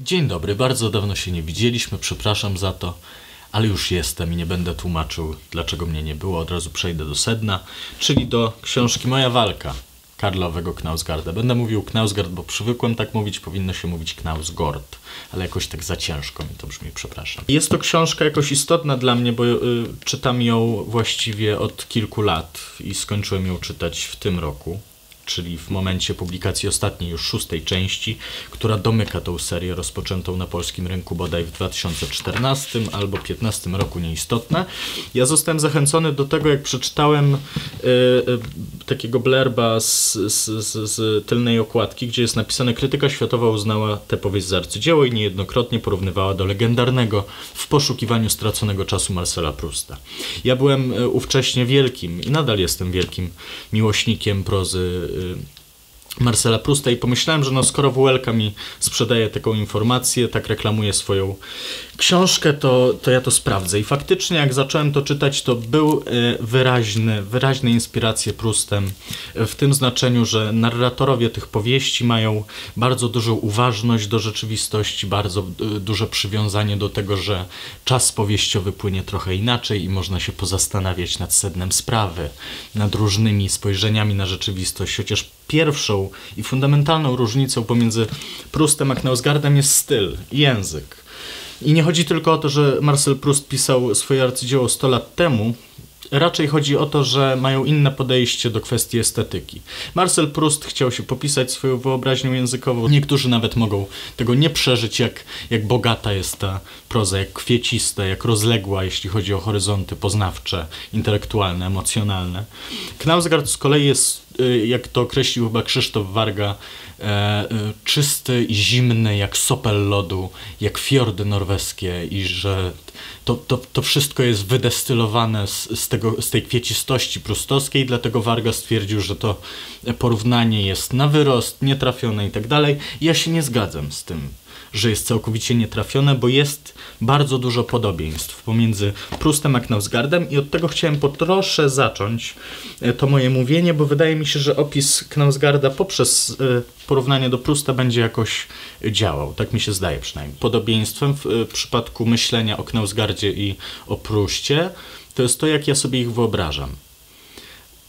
Dzień dobry, bardzo dawno się nie widzieliśmy, przepraszam za to, ale już jestem i nie będę tłumaczył, dlaczego mnie nie było. Od razu przejdę do sedna, czyli do książki Moja walka Karlowego Knausgarda. Będę mówił Knausgard, bo przywykłem tak mówić, powinno się mówić Knausgord, ale jakoś tak za ciężko mi to brzmi, przepraszam. Jest to książka jakoś istotna dla mnie, bo y, czytam ją właściwie od kilku lat i skończyłem ją czytać w tym roku czyli w momencie publikacji ostatniej, już szóstej części, która domyka tą serię rozpoczętą na polskim rynku bodaj w 2014 albo 2015 roku, nieistotne. Ja zostałem zachęcony do tego, jak przeczytałem y, y, takiego blerba z, z, z, z, tylnej okładki, gdzie jest napisane krytyka światowa uznała tę powieść za arcydzieło i niejednokrotnie porównywała do legendarnego w poszukiwaniu straconego czasu Marcela Prusta. Ja byłem y, ówcześnie wielkim i nadal jestem wielkim miłośnikiem prozy Y, Marcela Prusta i pomyślałem, że no skoro WLK mi sprzedaje taką informację, tak reklamuje swoją książkę, to, to ja to sprawdzę. I faktycznie jak zacząłem to czytać, to był y, wyraźny, wyraźne inspiracje Prustem y, w tym znaczeniu, że narratorowie tych powieści mają bardzo dużą uważność do rzeczywistości, bardzo duże przywiązanie do tego, że czas powieściowy płynie trochę inaczej i można się pozastanawiać nad sednem sprawy, nad różnymi spojrzeniami na rzeczywistość, chociaż pierwszą i fundamentalną różnicą pomiędzy Prustem a Knausgardem jest styl, język. I nie chodzi tylko o to, że Marcel Proust pisał swoje arcydzieło 100 lat temu, Raczej chodzi o to, że mają inne podejście do kwestii estetyki. Marcel Proust chciał się popisać swoją wyobraźnią językową. Niektórzy nawet mogą tego nie przeżyć, jak, jak bogata jest ta proza, jak kwiecista, jak rozległa, jeśli chodzi o horyzonty poznawcze, intelektualne, emocjonalne. Knausgard z kolei jest, jak to określił chyba Krzysztof Warga, e, e, czysty i zimny jak sopel lodu, jak fiordy norweskie i że to, to, to wszystko jest wydestylowane z, z, tego, z tej kwiecistości prustowskiej, dlatego Warga stwierdził, że to porównanie jest na wyrost, nietrafione i tak dalej. Ja się nie zgadzam z tym że jest całkowicie nietrafione, bo jest bardzo dużo podobieństw pomiędzy Prustem a Knausgardem i od tego chciałem po trosze zacząć e, to moje mówienie, bo wydaje mi się, że opis Knausgarda poprzez e, porównanie do Prusta będzie jakoś działał. Tak mi się zdaje przynajmniej. Podobieństwem w e, przypadku myślenia o Knausgardzie i o Pruście to jest to, jak ja sobie ich wyobrażam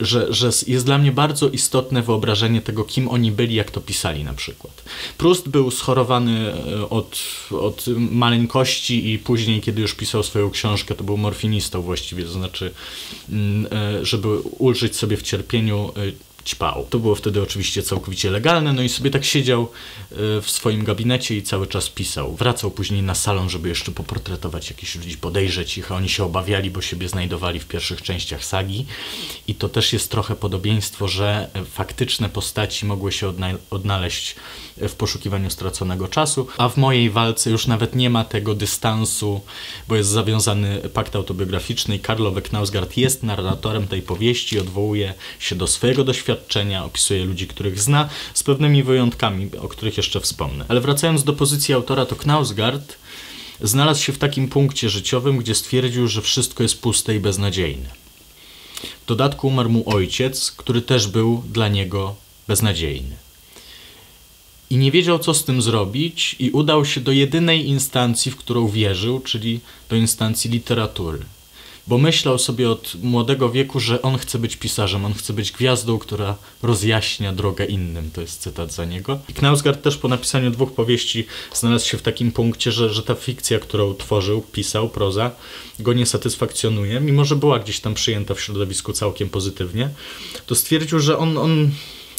że, że jest dla mnie bardzo istotne wyobrażenie tego, kim oni byli, jak to pisali na przykład. Proust był schorowany e, od, od maleńkości i później, kiedy już pisał swoją książkę, to był morfinistą właściwie, to znaczy, mm, e, żeby ulżyć sobie w cierpieniu, e, ćpał. To było wtedy oczywiście całkowicie legalne, no i sobie tak siedział e, w swoim gabinecie i cały czas pisał. Wracał później na salon, żeby jeszcze poportretować jakichś ludzi, podejrzeć ich, a oni się obawiali, bo siebie znajdowali w pierwszych częściach sagi. I to też jest trochę podobieństwo, że faktyczne postaci mogły się odnaleźć w poszukiwaniu straconego czasu, a w mojej walce już nawet nie ma tego dystansu, bo jest zawiązany pakt autobiograficzny i Karlo Knausgard jest narratorem tej powieści, odwołuje się do swojego doświadczenia, opisuje ludzi, których zna, z pewnymi wyjątkami, o których jeszcze wspomnę. Ale wracając do pozycji autora, to Knausgard znalazł się w takim punkcie życiowym, gdzie stwierdził, że wszystko jest puste i beznadziejne. W dodatku umarł mu ojciec, który też był dla niego beznadziejny i nie wiedział, co z tym zrobić, i udał się do jedynej instancji, w którą wierzył, czyli do instancji literatury. Bo myślał sobie od młodego wieku, że on chce być pisarzem, on chce być gwiazdą, która rozjaśnia drogę innym. To jest cytat za niego. I Knausgard też po napisaniu dwóch powieści znalazł się w takim punkcie, że, że ta fikcja, którą tworzył, pisał, proza, go nie satysfakcjonuje, mimo że była gdzieś tam przyjęta w środowisku całkiem pozytywnie, to stwierdził, że on, on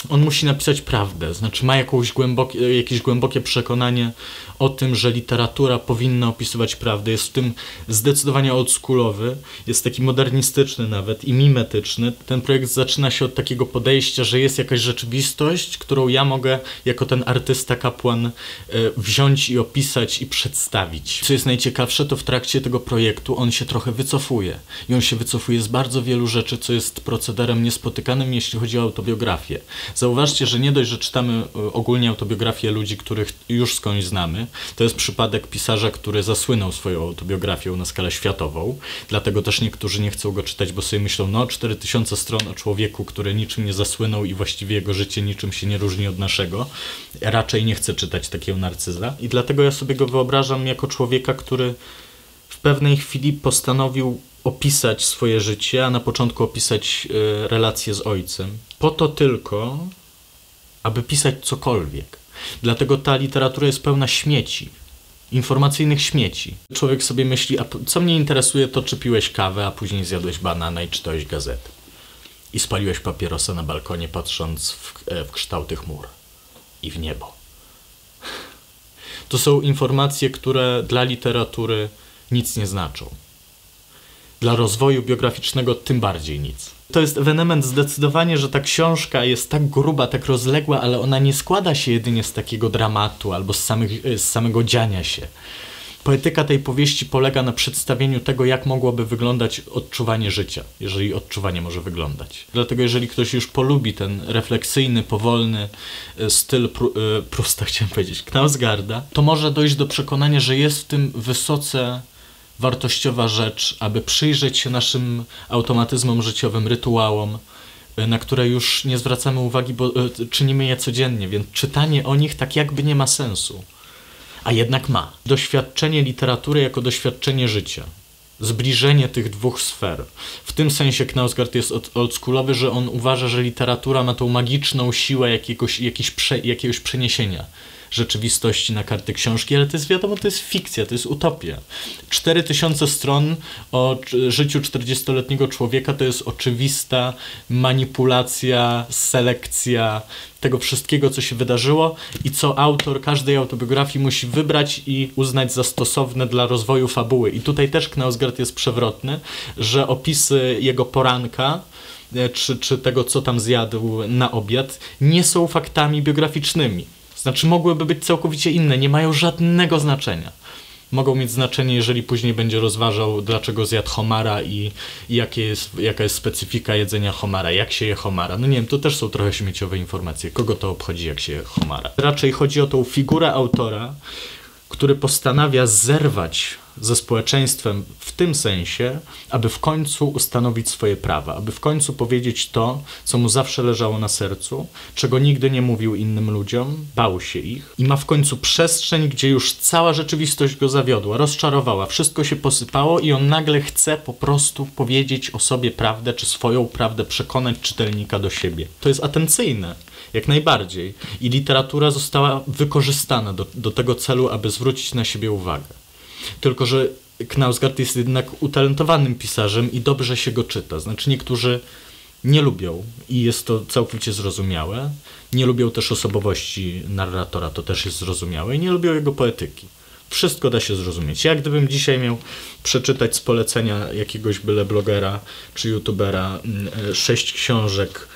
on musi napisać prawdę, znaczy ma jakąś głębokie, jakieś głębokie przekonanie o tym, że literatura powinna opisywać prawdę. Jest w tym zdecydowanie oldschoolowy, jest taki modernistyczny nawet i mimetyczny. Ten projekt zaczyna się od takiego podejścia, że jest jakaś rzeczywistość, którą ja mogę jako ten artysta kapłan e, wziąć i opisać i przedstawić. Co jest najciekawsze, to w trakcie tego projektu on się trochę wycofuje. I on się wycofuje z bardzo wielu rzeczy, co jest procederem niespotykanym, jeśli chodzi o autobiografię Zauważcie, że nie dość, że czytamy y, ogólnie autobiografię ludzi, których już skądś znamy. To jest przypadek pisarza, który zasłynął swoją autobiografią na skalę światową. Dlatego też niektórzy nie chcą go czytać, bo sobie myślą, no 4000 stron o człowieku, który niczym nie zasłynął i właściwie jego życie niczym się nie różni od naszego. Raczej nie chcę czytać takiego narcyza. I dlatego ja sobie go wyobrażam jako człowieka, który w pewnej chwili postanowił opisać swoje życie, a na początku opisać y, relacje z ojcem. Po to tylko, aby pisać cokolwiek. Dlatego ta literatura jest pełna śmieci, informacyjnych śmieci. Człowiek sobie myśli, a co mnie interesuje, to czy piłeś kawę, a później zjadłeś banana i czytałeś gazetę. I spaliłeś papierosa na balkonie, patrząc w, e, w kształty chmur i w niebo. To są informacje, które dla literatury nic nie znaczą. Dla rozwoju biograficznego tym bardziej nic. To jest ewenement zdecydowanie, że ta książka jest tak gruba, tak rozległa, ale ona nie składa się jedynie z takiego dramatu albo z, samych, z samego dziania się. Poetyka tej powieści polega na przedstawieniu tego, jak mogłoby wyglądać odczuwanie życia, jeżeli odczuwanie może wyglądać. Dlatego, jeżeli ktoś już polubi ten refleksyjny, powolny e, styl e, Prusta, chciałem powiedzieć, Knausgarda, to może dojść do przekonania, że jest w tym wysoce wartościowa rzecz, aby przyjrzeć się naszym automatyzmom życiowym, rytuałom, e, na które już nie zwracamy uwagi, bo e, czynimy je codziennie, więc czytanie o nich tak jakby nie ma sensu. A jednak ma. Doświadczenie literatury jako doświadczenie życia. Zbliżenie tych dwóch sfer. W tym sensie Knausgard jest oldschoolowy, że on uważa, że literatura ma tą magiczną siłę jakiegoś, jakiegoś, prze, jakiegoś przeniesienia rzeczywistości na karty książki, ale to jest wiadomo, to jest fikcja, to jest utopia. 4000 stron o życiu 40-letniego człowieka to jest oczywista manipulacja, selekcja tego wszystkiego, co się wydarzyło i co autor każdej autobiografii musi wybrać i uznać za stosowne dla rozwoju fabuły. I tutaj też Knausgard jest przewrotny, że opisy jego poranka e, czy, czy tego, co tam zjadł na obiad, nie są faktami biograficznymi znaczy mogłyby być całkowicie inne, nie mają żadnego znaczenia. Mogą mieć znaczenie, jeżeli później będzie rozważał, dlaczego zjadł homara i, i jakie jest, jaka jest specyfika jedzenia homara, jak się je homara. No nie wiem, to też są trochę śmieciowe informacje. Kogo to obchodzi, jak się je homara? Raczej chodzi o tą figurę autora, który postanawia zerwać ze społeczeństwem w tym sensie, aby w końcu ustanowić swoje prawa, aby w końcu powiedzieć to, co mu zawsze leżało na sercu, czego nigdy nie mówił innym ludziom, bał się ich i ma w końcu przestrzeń, gdzie już cała rzeczywistość go zawiodła, rozczarowała, wszystko się posypało i on nagle chce po prostu powiedzieć o sobie prawdę, czy swoją prawdę przekonać czytelnika do siebie. To jest atencyjne. Jak najbardziej. I literatura została wykorzystana do, do tego celu, aby zwrócić na siebie uwagę. Tylko, że Knausgard jest jednak utalentowanym pisarzem i dobrze się go czyta. Znaczy niektórzy nie lubią i jest to całkowicie zrozumiałe. Nie lubią też osobowości narratora, to też jest zrozumiałe i nie lubią jego poetyki. Wszystko da się zrozumieć. Jak gdybym dzisiaj miał przeczytać z polecenia jakiegoś byle blogera czy youtubera mm, e, sześć książek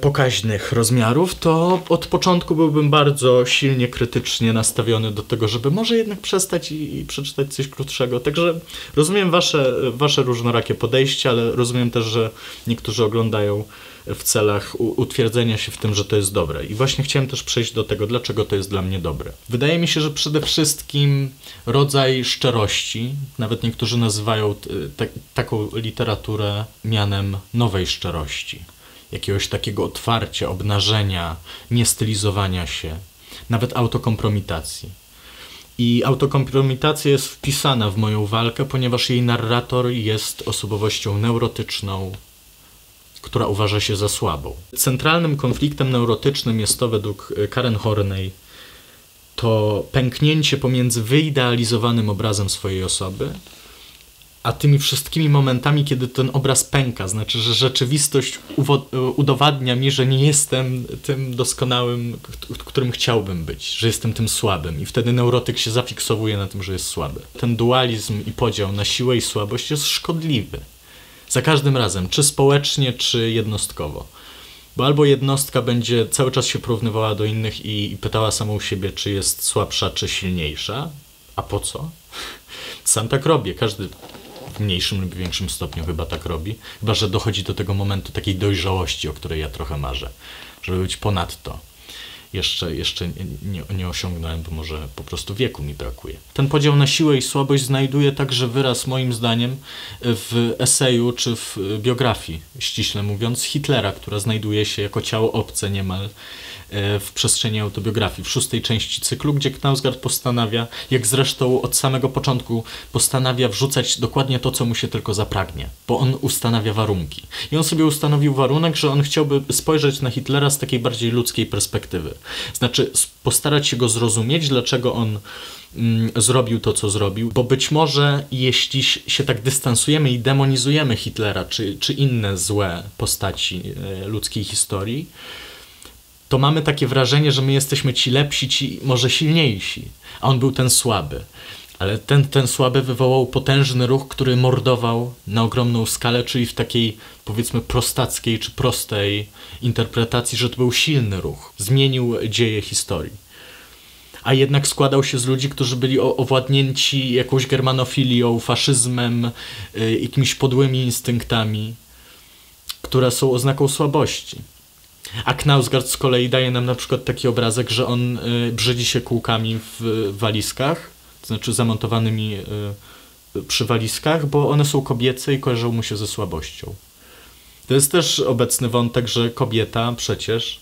pokaźnych rozmiarów, to od początku byłbym bardzo silnie krytycznie nastawiony do tego, żeby może jednak przestać i, i, przeczytać coś krótszego. Także rozumiem wasze, wasze różnorakie podejście, ale rozumiem też, że niektórzy oglądają w celach utwierdzenia się w tym, że to jest dobre. I właśnie chciałem też przejść do tego, dlaczego to jest dla mnie dobre. Wydaje mi się, że przede wszystkim rodzaj szczerości, nawet niektórzy nazywają te, taką literaturę mianem nowej szczerości jakiegoś takiego otwarcia, obnażenia, niestylizowania się, nawet autokompromitacji. I autokompromitacja jest wpisana w moją walkę, ponieważ jej narrator jest osobowością neurotyczną, która uważa się za słabą. Centralnym konfliktem neurotycznym jest to według Karen Horney to pęknięcie pomiędzy wyidealizowanym obrazem swojej osoby a tymi wszystkimi momentami, kiedy ten obraz pęka, znaczy, że rzeczywistość udowadnia mi, że nie jestem tym doskonałym, którym chciałbym być, że jestem tym słabym i wtedy neurotyk się zafiksowuje na tym, że jest słaby. Ten dualizm i podział na siłę i słabość jest szkodliwy. Za każdym razem, czy społecznie, czy jednostkowo. Bo albo jednostka będzie cały czas się porównywała do innych i, i pytała samą siebie, czy jest słabsza, czy silniejsza, a po co? Sam tak robię. Każdy w mniejszym lub większym stopniu chyba tak robi. Chyba, że dochodzi do tego momentu takiej dojrzałości, o której ja trochę marzę, żeby być ponad to jeszcze, jeszcze nie, nie osiągnąłem, bo może po prostu wieku mi brakuje. Ten podział na siłę i słabość znajduje także wyraz, moim zdaniem, w eseju czy w biografii, ściśle mówiąc, Hitlera, która znajduje się jako ciało obce niemal w przestrzeni autobiografii, w szóstej części cyklu, gdzie Knausgard postanawia, jak zresztą od samego początku postanawia wrzucać dokładnie to, co mu się tylko zapragnie, bo on ustanawia warunki. I on sobie ustanowił warunek, że on chciałby spojrzeć na Hitlera z takiej bardziej ludzkiej perspektywy. Znaczy, postarać się go zrozumieć, dlaczego on mm, zrobił to, co zrobił, bo być może jeśli się tak dystansujemy i demonizujemy Hitlera, czy, czy inne złe postaci e, ludzkiej historii, to mamy takie wrażenie, że my jesteśmy ci lepsi, ci może silniejsi, a on był ten słaby. Ale ten, ten słaby wywołał potężny ruch, który mordował na ogromną skalę, czyli w takiej powiedzmy prostackiej czy prostej interpretacji, że to był silny ruch. Zmienił dzieje historii. A jednak składał się z ludzi, którzy byli owładnięci jakąś germanofilią, faszyzmem, y, jakimiś podłymi instynktami, które są oznaką słabości. A Knausgard z kolei daje nam na przykład taki obrazek, że on y, brzydzi się kółkami w walizkach, to znaczy zamontowanymi y, przy walizkach, bo one są kobiece i kojarzą mu się ze słabością. To jest też obecny wątek, że kobieta przecież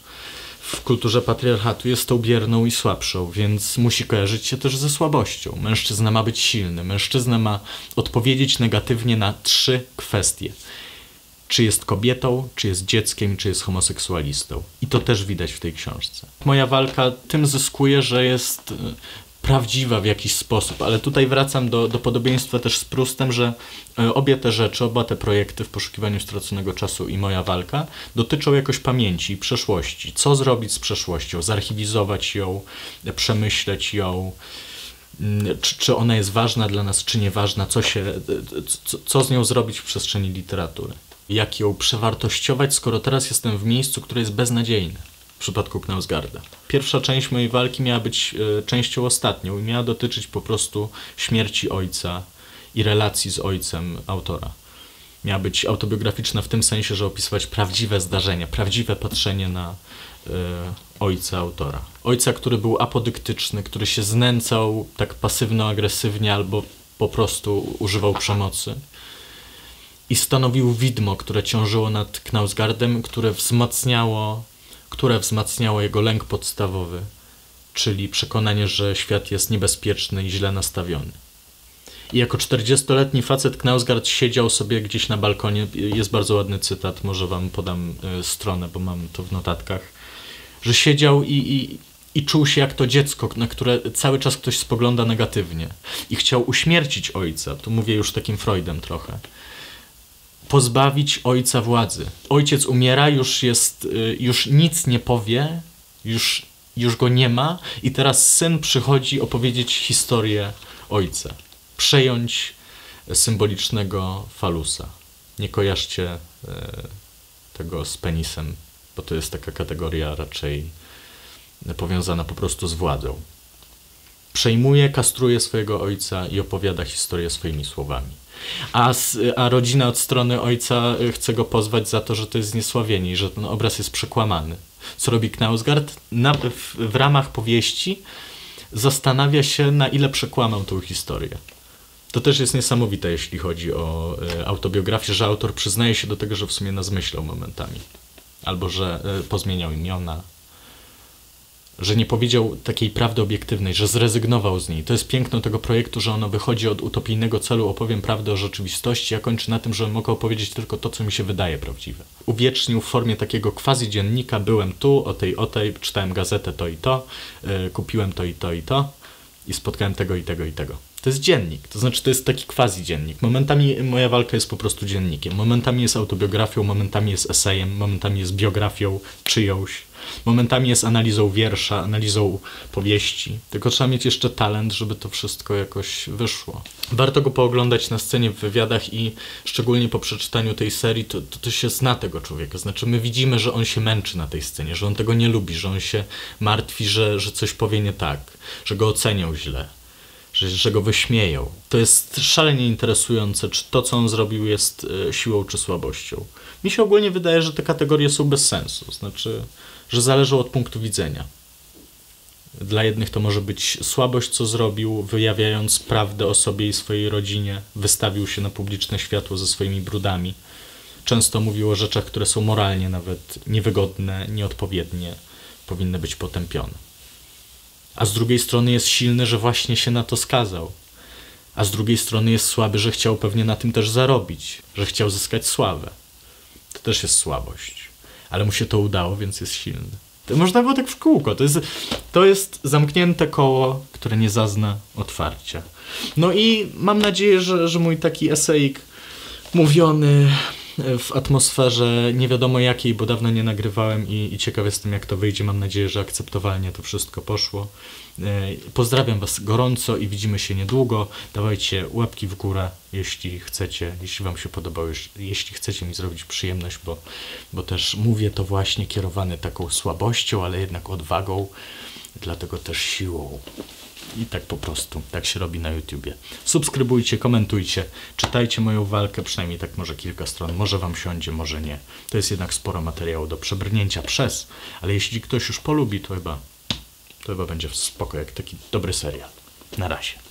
w kulturze patriarchatu jest tą bierną i słabszą, więc musi kojarzyć się też ze słabością. Mężczyzna ma być silny, mężczyzna ma odpowiedzieć negatywnie na trzy kwestie czy jest kobietą, czy jest dzieckiem, czy jest homoseksualistą. I to też widać w tej książce. Moja walka tym zyskuje, że jest e, prawdziwa w jakiś sposób, ale tutaj wracam do, do podobieństwa też z Prustem, że e, obie te rzeczy, oba te projekty w poszukiwaniu straconego czasu i moja walka dotyczą jakoś pamięci i przeszłości. Co zrobić z przeszłością? Zarchiwizować ją, przemyśleć ją, mm, czy, czy ona jest ważna dla nas, czy nieważna, co, się, e, co, co z nią zrobić w przestrzeni literatury jak ją przewartościować, skoro teraz jestem w miejscu, które jest beznadziejne. W przypadku Knausgarda. Pierwsza część mojej walki miała być e, częścią ostatnią i miała dotyczyć po prostu śmierci ojca i relacji z ojcem autora. Miała być autobiograficzna w tym sensie, że opisywać prawdziwe zdarzenia, prawdziwe patrzenie na e, ojca autora. Ojca, który był apodyktyczny, który się znęcał tak pasywno-agresywnie albo po prostu używał przemocy i stanowił widmo, które ciążyło nad Knausgardem, które wzmacniało, które wzmacniało jego lęk podstawowy, czyli przekonanie, że świat jest niebezpieczny i źle nastawiony. I jako 40-letni facet Knausgard siedział sobie gdzieś na balkonie. Jest bardzo ładny cytat, może wam podam y, stronę, bo mam to w notatkach. Że siedział i, i, i czuł się jak to dziecko, na które cały czas ktoś spogląda negatywnie. I chciał uśmiercić ojca. Tu mówię już takim Freudem trochę pozbawić ojca władzy. Ojciec umiera, już jest, y, już nic nie powie, już, już go nie ma i teraz syn przychodzi opowiedzieć historię ojca. Przejąć symbolicznego falusa. Nie kojarzcie e, tego z penisem, bo to jest taka kategoria raczej powiązana po prostu z władzą. Przejmuje, kastruje swojego ojca i opowiada historię swoimi słowami a, a rodzina od strony ojca y, chce go pozwać za to, że to jest zniesławienie i że ten obraz jest przekłamany. Co robi Knausgard? Na, w, w ramach powieści zastanawia się, na ile przekłamał tą historię. To też jest niesamowite, jeśli chodzi o y, autobiografię, że autor przyznaje się do tego, że w sumie nas myślał momentami. Albo że y, pozmieniał imiona, że nie powiedział takiej prawdy obiektywnej, że zrezygnował z niej. To jest piękno tego projektu, że ono wychodzi od utopijnego celu, opowiem prawdę o rzeczywistości, a kończy na tym, że mogę opowiedzieć tylko to, co mi się wydaje prawdziwe. Uwiecznił w formie takiego quasi dziennika, byłem tu, o tej, o tej, czytałem gazetę to i to, yy, kupiłem to i to i to i spotkałem tego i tego i tego. To jest dziennik, to znaczy to jest taki quasi dziennik. Momentami moja walka jest po prostu dziennikiem, momentami jest autobiografią, momentami jest esejem, momentami jest biografią czyjąś, momentami jest analizą wiersza, analizą powieści. Tylko trzeba mieć jeszcze talent, żeby to wszystko jakoś wyszło. Warto go pooglądać na scenie w wywiadach i szczególnie po przeczytaniu tej serii, to, to, to się zna tego człowieka. Znaczy my widzimy, że on się męczy na tej scenie, że on tego nie lubi, że on się martwi, że, że coś powie nie tak, że go ocenią źle że, go wyśmieją. To jest szalenie interesujące, czy to, co on zrobił, jest e, siłą czy słabością. Mi się ogólnie wydaje, że te kategorie są bez sensu, znaczy, że zależą od punktu widzenia. Dla jednych to może być słabość, co zrobił, wyjawiając prawdę o sobie i swojej rodzinie, wystawił się na publiczne światło ze swoimi brudami. Często mówił o rzeczach, które są moralnie nawet niewygodne, nieodpowiednie, powinny być potępione. A z drugiej strony jest silny, że właśnie się na to skazał. A z drugiej strony jest słaby, że chciał pewnie na tym też zarobić, że chciał zyskać sławę. To też jest słabość. Ale mu się to udało, więc jest silny. To można było tak w kółko. To jest, to jest zamknięte koło, które nie zazna otwarcia. No i mam nadzieję, że, że mój taki esejik mówiony w atmosferze nie wiadomo jakiej, bo dawno nie nagrywałem i, i ciekaw jestem jak to wyjdzie. Mam nadzieję, że akceptowalnie to wszystko poszło. E, Pozdrawiam Was gorąco i widzimy się niedługo. Dawajcie łapki w górę, jeśli chcecie, jeśli Wam się podobało, jeśli- chcecie mi zrobić przyjemność, bo, bo też mówię to właśnie kierowane taką słabością, ale jednak odwagą, dlatego też siłą. I tak po prostu, tak się robi na YouTubie. Subskrybujcie, komentujcie, czytajcie moją walkę, przynajmniej tak może kilka stron. Może wam siądzie, może nie. To jest jednak sporo materiału do przebrnięcia przez, ale jeśli ktoś już polubi, to chyba, to chyba będzie spoko, jak taki dobry serial. Na razie.